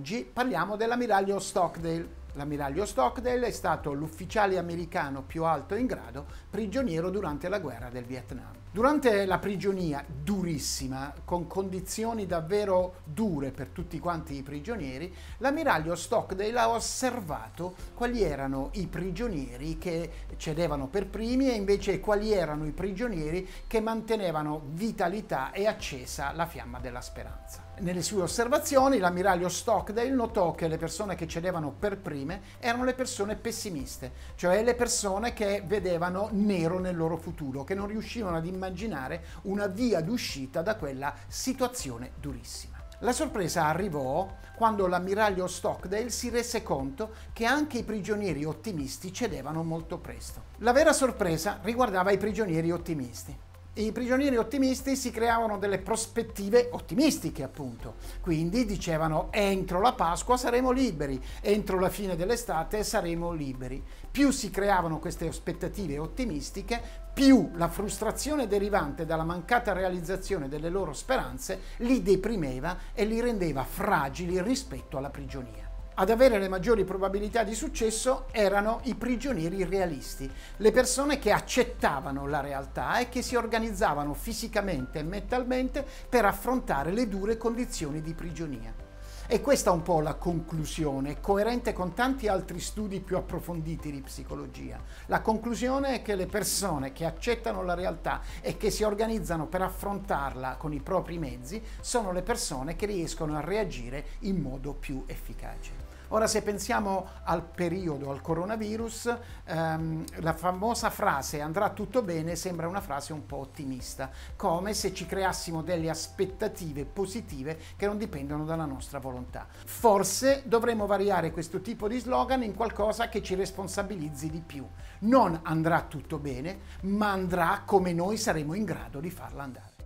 oggi parliamo dell'ammiraglio Stockdale. L'ammiraglio Stockdale è stato l'ufficiale americano più alto in grado prigioniero durante la guerra del Vietnam. Durante la prigionia durissima, con condizioni davvero dure per tutti quanti i prigionieri, l'ammiraglio Stockdale ha osservato quali erano i prigionieri che cedevano per primi e invece quali erano i prigionieri che mantenevano vitalità e accesa la fiamma della speranza. Nelle sue osservazioni l'ammiraglio Stockdale notò che le persone che cedevano per prime erano le persone pessimiste, cioè le persone che vedevano nero nel loro futuro, che non riuscivano ad immaginare una via d'uscita da quella situazione durissima. La sorpresa arrivò quando l'ammiraglio Stockdale si rese conto che anche i prigionieri ottimisti cedevano molto presto. La vera sorpresa riguardava i prigionieri ottimisti i prigionieri ottimisti si creavano delle prospettive ottimistiche, appunto. Quindi dicevano entro la Pasqua saremo liberi, entro la fine dell'estate saremo liberi. Più si creavano queste aspettative ottimistiche, più la frustrazione derivante dalla mancata realizzazione delle loro speranze li deprimeva e li rendeva fragili rispetto alla prigionia. Ad avere le maggiori probabilità di successo erano i prigionieri realisti, le persone che accettavano la realtà e che si organizzavano fisicamente e mentalmente per affrontare le dure condizioni di prigionia. E questa è un po' la conclusione, coerente con tanti altri studi più approfonditi di psicologia. La conclusione è che le persone che accettano la realtà e che si organizzano per affrontarla con i propri mezzi sono le persone che riescono a reagire in modo più efficace. Ora se pensiamo al periodo, al coronavirus, ehm, la famosa frase andrà tutto bene sembra una frase un po' ottimista, come se ci creassimo delle aspettative positive che non dipendono dalla nostra volontà. Forse dovremmo variare questo tipo di slogan in qualcosa che ci responsabilizzi di più. Non andrà tutto bene, ma andrà come noi saremo in grado di farla andare.